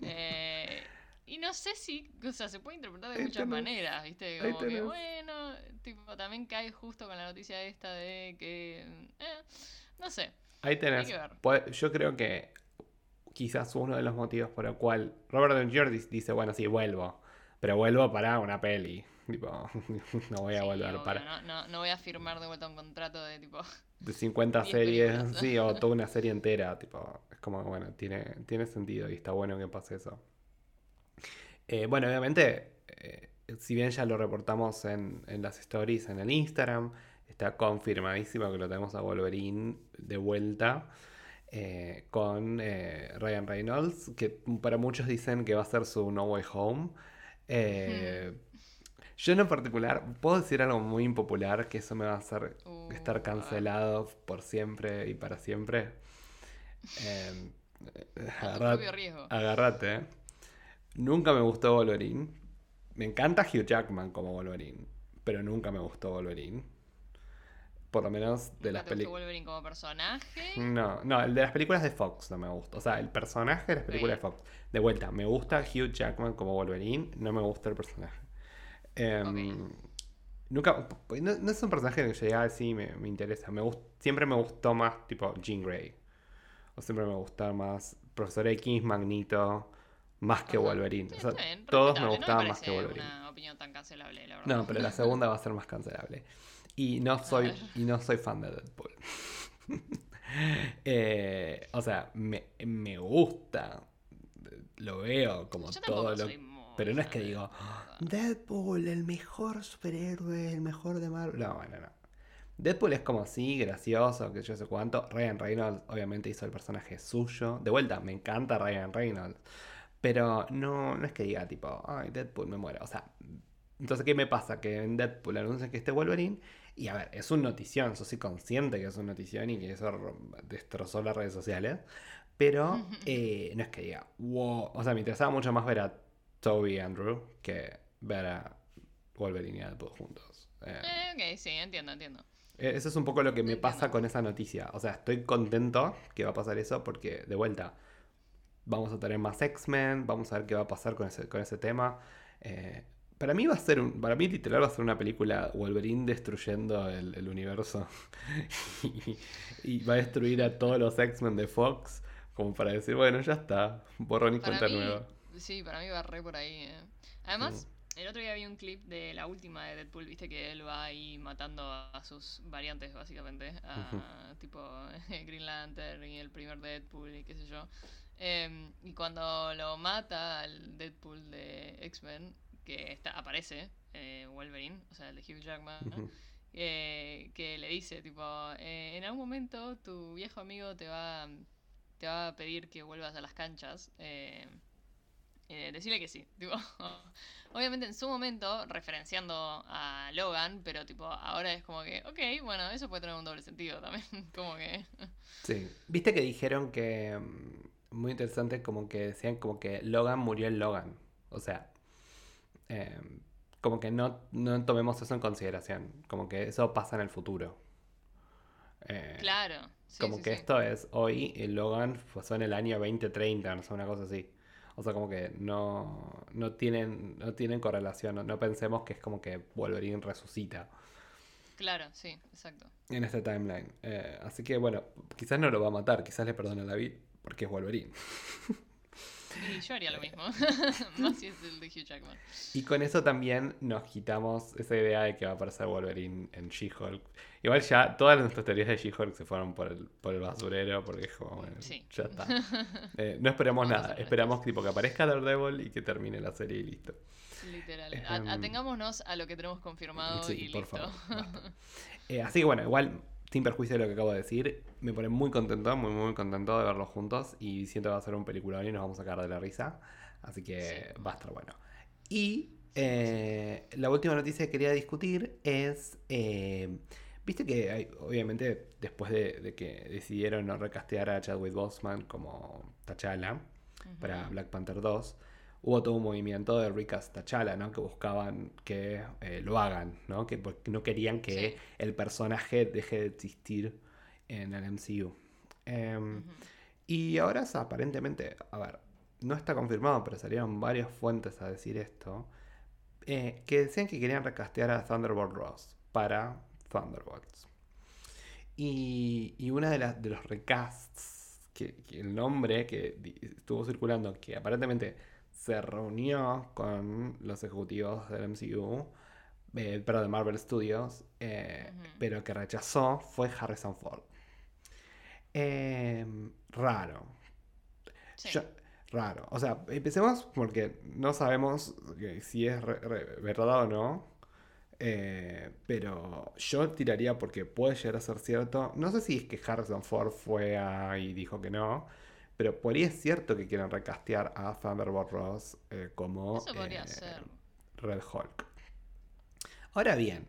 eh, y no sé si, o sea, se puede interpretar de Ahí muchas tenés. maneras, ¿viste? Como que, bueno, tipo, también cae justo con la noticia esta de que, eh, no sé. Ahí tenés. Yo creo que quizás uno de los motivos por el cual Robert Downey Jr. dice, bueno, sí, vuelvo. Pero vuelvo para una peli. Tipo, no voy a Sí, volver obvio, para no, no, no voy a firmar de vuelta un contrato de tipo, de 50 10 series, películas. sí, o toda una serie entera. Tipo, es como, bueno, tiene, tiene sentido y está bueno que pase eso. Eh, bueno, obviamente, eh, si bien ya lo reportamos en, en las stories en el Instagram, está confirmadísimo que lo tenemos a Wolverine de vuelta eh, con eh, Ryan Reynolds, que para muchos dicen que va a ser su No Way Home. Eh, Yo en particular, puedo decir algo muy impopular, que eso me va a hacer Uh, estar cancelado por siempre y para siempre. A tu agarra- propio riesgo. Agarrate. eh. Nunca me gustó Wolverine. Me encanta Hugh Jackman como Wolverine, pero nunca me gustó Wolverine. Por lo menos de ¿Nunca las películas. Wolverine como personaje? No, no, el de las películas de Fox no me gusta. O sea, el personaje de las películas de Fox. De vuelta, me gusta Hugh Jackman como Wolverine, no me gusta el personaje. Em, Nunca. No, no es un personaje que yo diga, "Ah, sí, me, me interesa. Me gust- siempre me gustó más, tipo, Jean Grey. O siempre me gustó más Profesor X, Magneto, más que. Wolverine. Sí, O sea, está bien, todos me no gustaban más que Wolverine. una opinión tan cancelable, la verdad. No, pero la segunda va a ser más cancelable. Y no soy, y no soy fan de Deadpool. Eh, o sea, me, me gusta. Lo veo como Yo todo lo. Pero no es que digo, Deadpool. El mejor superhéroe, el mejor de Marvel. No, bueno, no. Deadpool es como así, gracioso, que yo sé cuánto. Ryan Reynolds obviamente hizo el personaje suyo. De vuelta, me encanta Ryan Reynolds. Pero no, no es que diga tipo, ay, Deadpool me muero. O sea, entonces, ¿qué me pasa? Que en Deadpool anuncian que esté Wolverine. Y a ver, es un notición. Yo soy consciente que es un notición y que eso ro- destrozó las redes sociales. Pero eh, no es que diga, wow. O sea, me interesaba mucho más ver a Toby y Andrew que ver a Wolverine y a Deadpool juntos. Eh, Eh, ok, sí, entiendo, entiendo. eh, Eso es un poco lo que me Entiendo. pasa con esa noticia. O sea, estoy contento que va a pasar eso porque, de vuelta, vamos a tener más X-Men, vamos a ver qué va a pasar con ese, con ese tema. Eh, para mí va a ser, un, para mí literal va a ser una película Wolverine destruyendo el, el universo y, y va a destruir a todos los X-Men de Fox como para decir, bueno, ya está, borrón y Para cuenta mí, nueva. sí, para mí va re por ahí. eh. Además, el otro día vi un clip de la última de Deadpool, viste que él va ahí matando a sus variantes, básicamente. A, Tipo Green Lantern y el primer Deadpool y qué sé yo. Em, y cuando lo mata al Deadpool de X-Men, que está, aparece eh, Wolverine, o sea, el de Hugh Jackman, eh, que le dice, tipo, eh, en algún momento tu viejo amigo te va, te va a pedir que vuelvas a las canchas. Eh, eh, decirle que sí. Tipo, obviamente en su momento, referenciando a Logan, pero tipo, ahora es como que, ok, bueno, eso puede tener un doble sentido también. como que... Sí. Viste que dijeron que. mm, Muy interesante, como que decían como que Logan murió en Logan. O sea. Eh, como que no, no tomemos eso en consideración. Como que eso pasa en el futuro. Eh, Claro. sí, como sí, que sí. esto es hoy, el Logan pasó en el año 2030, no sé, una cosa así. O sea, como que no, no tienen, no tienen correlación. No, no pensemos que es como que Wolverine resucita Claro, sí, exacto. en este timeline. Eh, así que bueno, quizás no lo va a matar, quizás le perdona la vida porque es Wolverine. Y yo haría lo mismo. Más si es el de Hugh Jackman. Y con eso también nos quitamos esa idea de que va a aparecer Wolverine en She-Hulk. Igual ya todas nuestras teorías de She-Hulk se fueron por el, por el basurero porque es como, bueno, Sí. ya está. Eh, no esperamos nada, esperamos tipo que aparezca Daredevil y que termine la serie y listo. Literal. Em, atengámonos a lo que tenemos confirmado Sí, y por listo. favor. Eh, así que bueno, igual, sin perjuicio de lo que acabo de decir, me pone muy contento, muy, muy contento de verlos juntos y siento que va a ser un peliculón y nos vamos a sacar de la risa. Así que Sí. va a estar bueno. Y eh, la última noticia que quería discutir es, eh, viste que hay- obviamente después de, de que decidieron no recastear a Chadwick Boseman como T'Challa para. Black Panther 2, hubo todo un movimiento de recast T'Challa, ¿no? Que buscaban que eh, lo hagan, ¿no? Que porque no querían que Sí. el personaje deje de existir en el MCU. Em, y ahora es aparentemente, a ver, no está confirmado, pero salieron varias fuentes a decir esto, eh, que decían que querían recastear a Thunderbolt Ross para Thunderbolts. Y, y una de, las de los recasts, que, que el nombre que estuvo circulando, que aparentemente se reunió con los ejecutivos del MCU, eh, pero de Marvel Studios, eh, pero que rechazó, fue Harrison Ford. Em, raro. Sí. Yo- raro. O sea, empecemos porque no sabemos si es re- re- verdad o no. Eh, pero yo tiraría porque puede llegar a ser cierto. No sé si es que Harrison Ford fue a y dijo que no. Pero por ahí es cierto que quieren recastear a Thunderbolt Ross eh, como Eso podría eh, ser. Red Hulk. Ahora bien,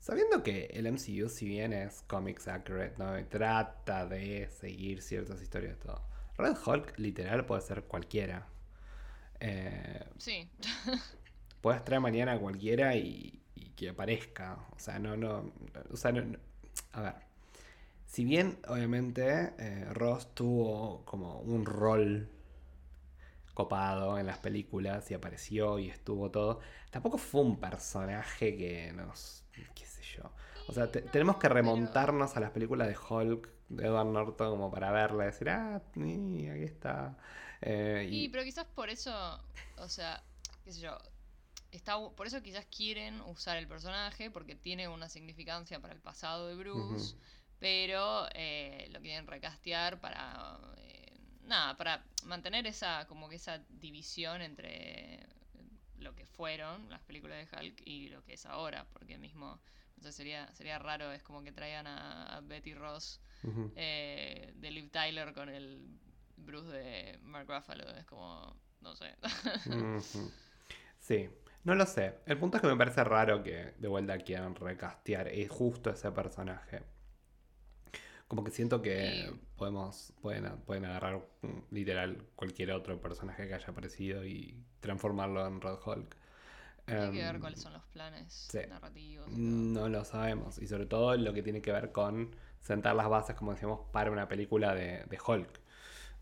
sabiendo que el MCU, si bien es comics accurate, ¿no? Y trata de seguir ciertas historias y todo, Red Hulk literal puede ser cualquiera. Eh, Sí. puedes traer mañana a cualquiera y, y que aparezca. O sea, no, no. O sea, no, no- A ver. Si bien, obviamente, eh, Ross tuvo como un rol copado en las películas y apareció y estuvo todo, tampoco fue un personaje que nos. qué sé yo. O sea, te- tenemos que remontarnos a las películas de Hulk, de Edward Norton, como para verla y decir, ah, sí, aquí está. Eh, Y, y, pero quizás por eso, o sea, qué sé yo, está, por eso quizás quieren usar el personaje, porque tiene una significancia para el pasado de Bruce, Ujú. Pero eh, lo quieren recastear para, eh, nada, para mantener esa, como que esa división entre lo que fueron las películas de Hulk y lo que es ahora, porque mismo, no sé, sería, sería raro, es como que traigan a, a Betty Ross eh, de Liv Tyler con el Bruce de Mark Ruffalo. Es como, no sé. Sí, no lo sé. El punto es que me parece raro que de vuelta quieran recastear es justo ese personaje. Como que siento que Sí. podemos, pueden, pueden agarrar mm, literal cualquier otro personaje que haya aparecido y transformarlo en Red Hulk. Hay que ver Em, cuáles son los planes sí. narrativos. No lo sabemos. Y sobre todo lo que tiene que ver con sentar las bases, como decíamos, para una película de, de Hulk.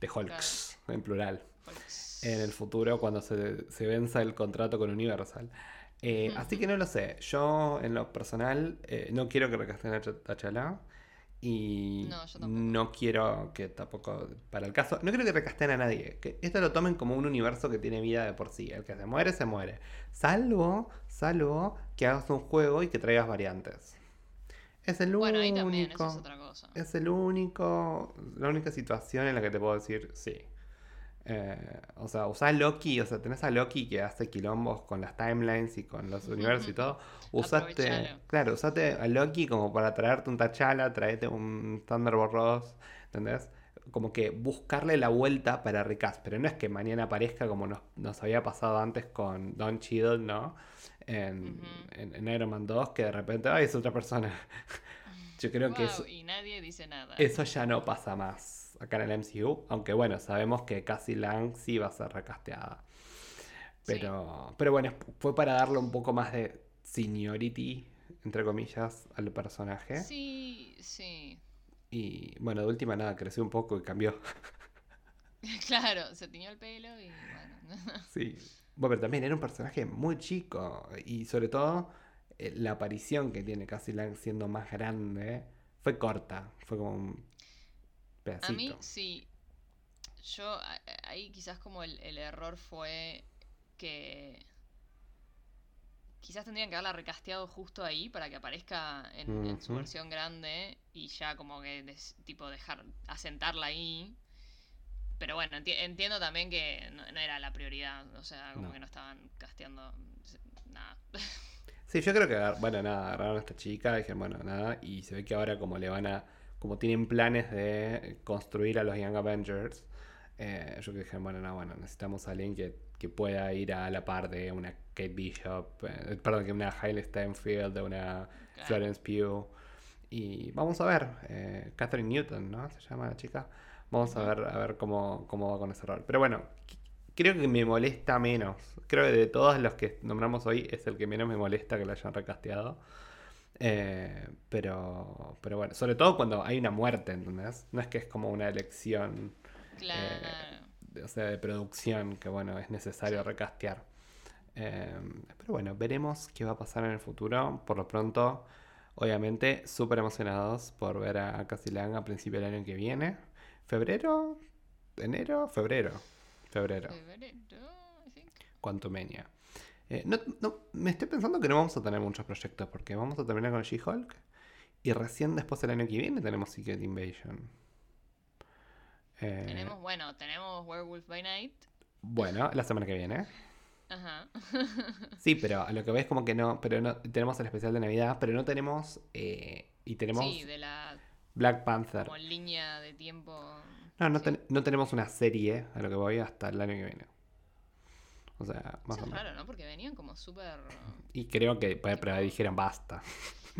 De Hulks, en plural. Pues, En el futuro, cuando se, se venza el contrato con Universal. Eh, así que no lo sé. Yo, en lo personal, eh, no quiero que recasten a Ch- a Chalá. Y No, quiero que tampoco, para el caso, no quiero que recasten a nadie. Que esto lo tomen como un universo que tiene vida de por sí. El que se muere, se muere. Salvo, salvo que hagas un juego y que traigas variantes. Es el bueno, ahí único. también, eso es otra cosa. Es el único, la única situación en la que te puedo decir sí. Eh, o sea, usás Loki, o sea, tenés a Loki que hace quilombos con las timelines y con los universos y todo. Usaste, Aprovechalo. claro, usaste a Loki como para traerte un T'Challa, traete un Thunderbolt Ross, ¿entendés? Como que buscarle la vuelta para recast, pero no es que mañana aparezca como nos, nos había pasado antes con Don Cheadle, ¿no? En, en, en Iron Man 2, que de repente, ay, es otra persona. Yo creo que Guau, eso, Y nadie dice nada. eso ya no pasa más acá en el MCU, aunque bueno, sabemos que Cassie Lang sí va a ser recasteada. Pero, pero bueno, fue para darle un poco más de seniority, entre comillas, al personaje. Sí, sí. Y bueno, de última nada, creció un poco y cambió. claro, se tiñó el pelo y bueno. Sí. Bueno, pero también era un personaje muy chico. Y sobre todo, eh, la aparición que tiene Cassie Lang siendo más grande fue corta. Fue como un pedacito. A mí sí. Yo ahí quizás como el, el error fue que quizás tendrían que haberla recasteado justo ahí para que aparezca en, en su versión grande y ya como que des- tipo dejar asentarla ahí. Pero bueno, enti- entiendo también que no, no era la prioridad, o sea, como No. que no estaban casteando nada. Sí, yo creo que, bueno, nada, agarraron a esta chica, dijeron, bueno, nada, y se ve que ahora como le van a, como tienen planes de construir a los Young Avengers, eh, yo que dijeron, bueno, no, bueno, necesitamos a alguien que, que pueda ir a la par de una Kate Bishop, eh, perdón, que una Hailey Steinfeld, de una. Florence Pugh, y vamos a ver, eh, Catherine Newton, ¿no? Se llama la chica. Vamos a ver, a ver cómo, cómo va con ese rol. Pero bueno, creo que me molesta menos. Creo que de todos los que nombramos hoy es el que menos me molesta que lo hayan recasteado. Eh, pero, pero bueno, sobre todo cuando hay una muerte, ¿entendés? No es que es como una elección, Claro. de- o sea, de producción que bueno, es necesario recastear. Eh, pero bueno, veremos qué va a pasar en el futuro. Por lo pronto, obviamente, súper emocionados por ver a Cassie Lang a principio del año que viene. ¿Febrero? ¿Enero? Febrero. Febrero. Febrero. Quantumania. Eh, no, no, me estoy pensando que no vamos a tener muchos proyectos porque vamos a terminar con She-Hulk y recién después del año que viene tenemos Secret Invasion. Eh, Tenemos, bueno, tenemos Werewolf by Night. Bueno, la semana que viene. Ajá. Sí, pero a lo que ves como que no, pero no tenemos el especial de Navidad, pero no tenemos eh, y tenemos Sí, de la Black Panther. como línea de tiempo. No, no, sí. ten- no tenemos una serie a lo que voy hasta el año que viene. O sea, más Eso o es menos. raro, ¿no? Porque venían como súper... Y creo que pero, dijeron basta.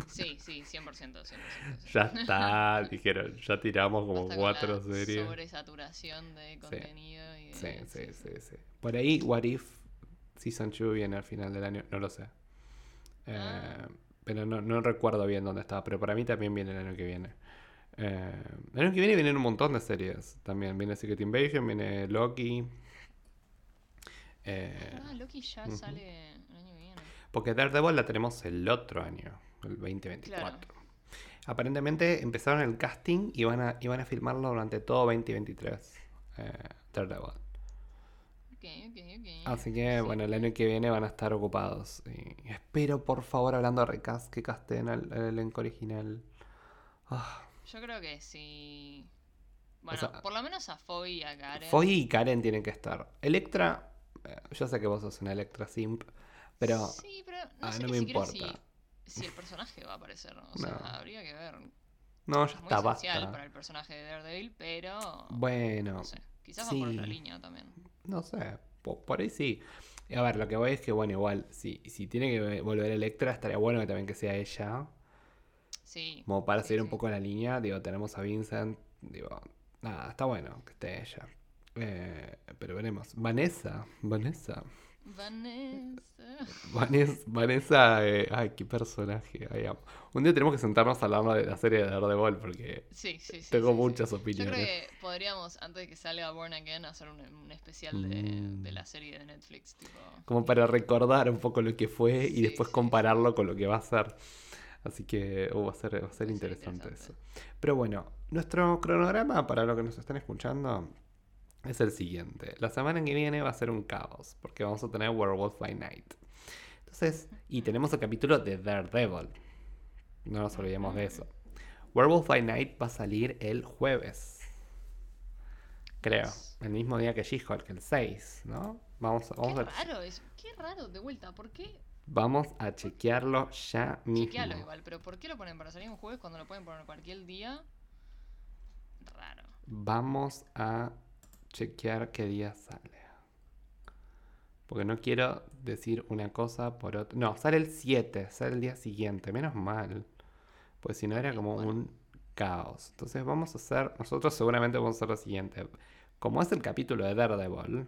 Sí, sí, 100%, 100%. sí. Ya está, dijeron, ya tiramos como Basta con cuatro la series. sobresaturación de contenido y de... Sí, sí, sí, sí. Por ahí, What If Season 2 viene al final del año, no lo sé. Eh, Ah. Pero no, no recuerdo bien dónde estaba, pero para mí también viene el año que viene. Eh, el año que viene vienen un montón de series. También viene Secret Invasion, viene Loki. Eh, Ah, Loki ya sale el año que viene. porque Daredevil la tenemos el otro año. el 2024. Aparentemente empezaron el casting y van a, y van a filmarlo durante todo 2023. Eh, Daredevil. Ok, ok, ok. Así que, Sí. bueno, el año que viene van a estar ocupados. Y espero, por favor, hablando de recast, que casten al, al elenco original. Ah, Yo creo que sí. Bueno, sea, por lo menos a Foy y a Karen. Foy y Karen tienen que estar. Electra, yo sé que vos sos una Electra Simp, pero Sí, pero no ah, sé no me siquiera importa. Si, si el personaje va a aparecer. O sea, No. habría que ver. no, ya Es muy está, esencial basta. para el personaje de Daredevil, pero. Bueno, No sé. Quizás va por otra línea también. no sé, po- por, ahí sí. A ver, lo que voy es que, bueno, igual, si, si tiene que volver Electra, estaría bueno que también que sea ella. Sí. Como para sí, seguir un poco la línea, digo, tenemos a Vincent, digo, nada, está bueno que esté ella. Eh, pero veremos. Vanessa, Vanessa. Vanessa. Vanessa, Vanessa eh, ay, qué personaje. ay. Un día tenemos que sentarnos a hablar de la serie de Daredevil porque Sí, sí, sí. tengo muchas Yo creo opiniones. que podríamos, antes de que salga Born Again, hacer un, un especial de, Mm. de la serie de Netflix. Tipo, Como para recordar un poco lo que fue y después compararlo con lo que va a ser. Así que uh, a ser Va a ser interesante, interesante. eso. Pero bueno, nuestro cronograma para los que nos están escuchando es el siguiente. La semana que viene va a ser un caos, porque vamos a tener Werewolf by Night. Entonces, y tenemos el capítulo de Daredevil. No nos olvidemos de eso. Werewolf by Night va a salir el jueves. Creo. El mismo día que She-Hulk, el 6, ¿no? Vamos, a- vamos qué a raro es. Qué raro, de vuelta. ¿Por qué? Vamos a chequearlo ya mismo. Chequealo igual, pero ¿por qué lo ponen para salir un jueves cuando lo pueden poner cualquier día? Raro. Vamos a chequear qué día sale. Porque no quiero decir una cosa por otra. No, sale el 7, sale el día siguiente. Menos mal. Pues si no era como bueno. un caos. Entonces vamos a hacer, nosotros seguramente vamos a hacer lo siguiente. Como es el capítulo de Daredevil,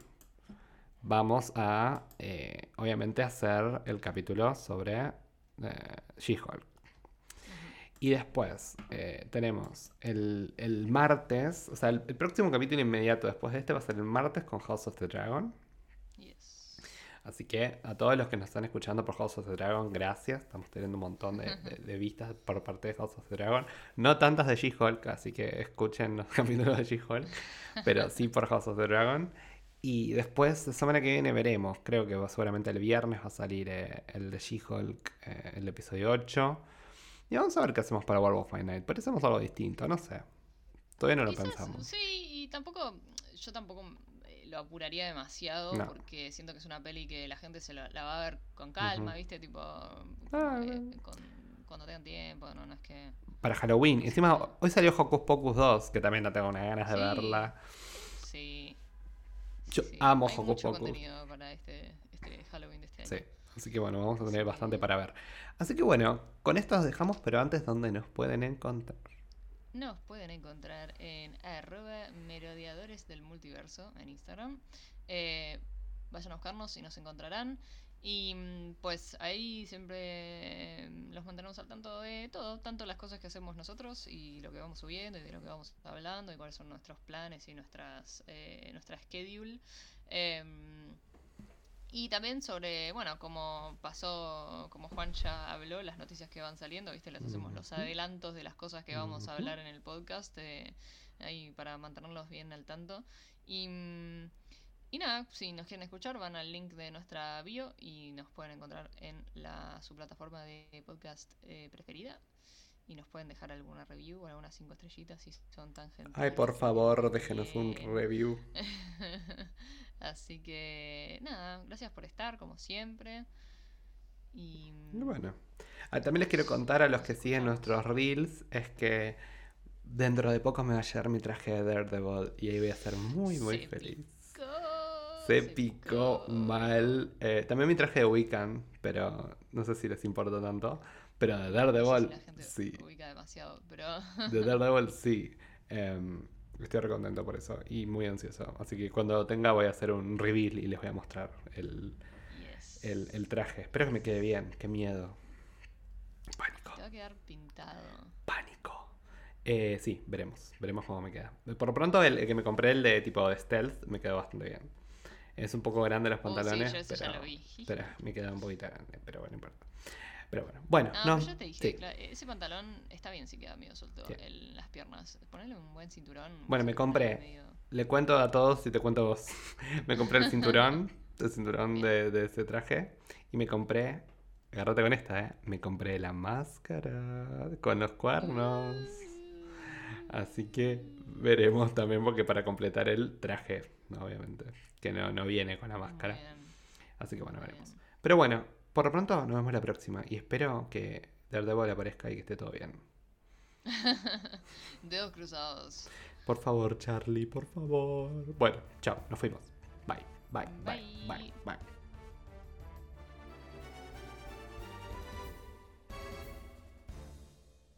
vamos a, eh, obviamente, hacer el capítulo sobre eh, She-Hulk. Y después eh, tenemos el, el martes, o sea, el, el próximo capítulo inmediato después de este va a ser el martes con House of the Dragon. Yes. Así que a todos los que nos están escuchando por House of the Dragon, gracias. Estamos teniendo un montón de, de- de vistas por parte de House of the Dragon. No tantas de She-Hulk, así que escuchen los capítulos de She-Hulk, pero sí por House of the Dragon. Y después, la semana que viene veremos. Creo que seguramente el viernes va a salir eh, el de She-Hulk, eh, el episodio 8. Y vamos a ver qué hacemos para World of Fight Night. Parecemos algo distinto, no sé. Todavía no lo pensamos. Sí, y tampoco, yo tampoco eh, lo apuraría demasiado No. porque siento que es una peli que la gente se la, la va a ver con calma. ¿viste? Tipo, Ah, eh, con- cuando tengan tiempo, no, no es que... Para Halloween. Encima, hoy salió Hocus Pocus 2, que también no tengo unas ganas de Sí. verla. Sí. Yo sí, amo Hocus Pocus. contenido para este, este Halloween de este año. Sí, así que bueno, vamos a tener bastante para ver. Así que bueno, con esto os dejamos, pero antes, ¿dónde nos pueden encontrar? Nos pueden encontrar en arroba merodeadores del multiverso en Instagram. Eh, vayan a buscarnos y nos encontrarán. Y mm, pues ahí siempre eh, los mantenemos al tanto de todo, tanto las cosas que hacemos nosotros y lo que vamos subiendo y de lo que vamos hablando y cuáles son nuestros planes y nuestras eh, nuestra schedule. Em, y también sobre, bueno, como pasó, como Juan ya habló, las noticias que van saliendo, ¿viste? Les hacemos los adelantos de las cosas que vamos a hablar en el podcast, eh, ahí para mantenerlos bien al tanto. Y, mm, y nada, si nos quieren escuchar, van al link de nuestra bio y nos pueden encontrar en la, su plataforma de podcast eh, preferida. Y nos pueden dejar alguna review o algunas cinco estrellitas si son tan gentiles. Ay, por favor, déjenos un Bien. review. Así que nada, gracias por estar como siempre. Y Bueno, Ah, también les quiero contar a los que siguen nuestros reels, es que dentro de poco me va a llegar mi traje de Daredevil y ahí voy a ser muy, muy Se feliz. picó, Se picó picó. mal. Eh, también mi traje de Wiccan, pero no sé si les importa tanto. Pero de No sé si Daredevil, la gente sí. ubica demasiado, pero De Daredevil, sí. Em, estoy re contento por eso y muy ansioso. Así que cuando lo tenga voy a hacer un reveal y les voy a mostrar el, yes. el, el traje. Espero que me quede bien. Qué miedo. Pánico. te va a quedar pintado. Pánico. Eh, sí, veremos. Veremos cómo me queda. Por lo pronto, el, el que me compré, el de tipo de stealth, me quedó bastante bien. Es un poco grande los Oh, sí, pantalones, yo eso ya pero, lo vi. pero me queda un poquito grande, pero bueno, no importa. Pero bueno, bueno, Ah, no. pero ya te dije, sí. claro, ese pantalón está bien si queda medio suelto Sí. en las piernas. Ponele un buen cinturón. Bueno, me compré. medio- Le cuento a todos y te cuento a vos. me compré el cinturón, el cinturón de, de ese traje. Y me compré, agárrate con esta, ¿eh? Me compré la máscara con los cuernos. Así que veremos también, porque para completar el traje, ¿no? obviamente, que no, no viene con la máscara. Así que bueno, veremos. Pero bueno, por lo pronto nos vemos la próxima. Y espero que Daredevil aparezca y que esté todo bien. Dedos cruzados. Por favor, Charlie, por favor. Bueno, chao, nos fuimos. Bye, bye, bye, bye, Bye. bye.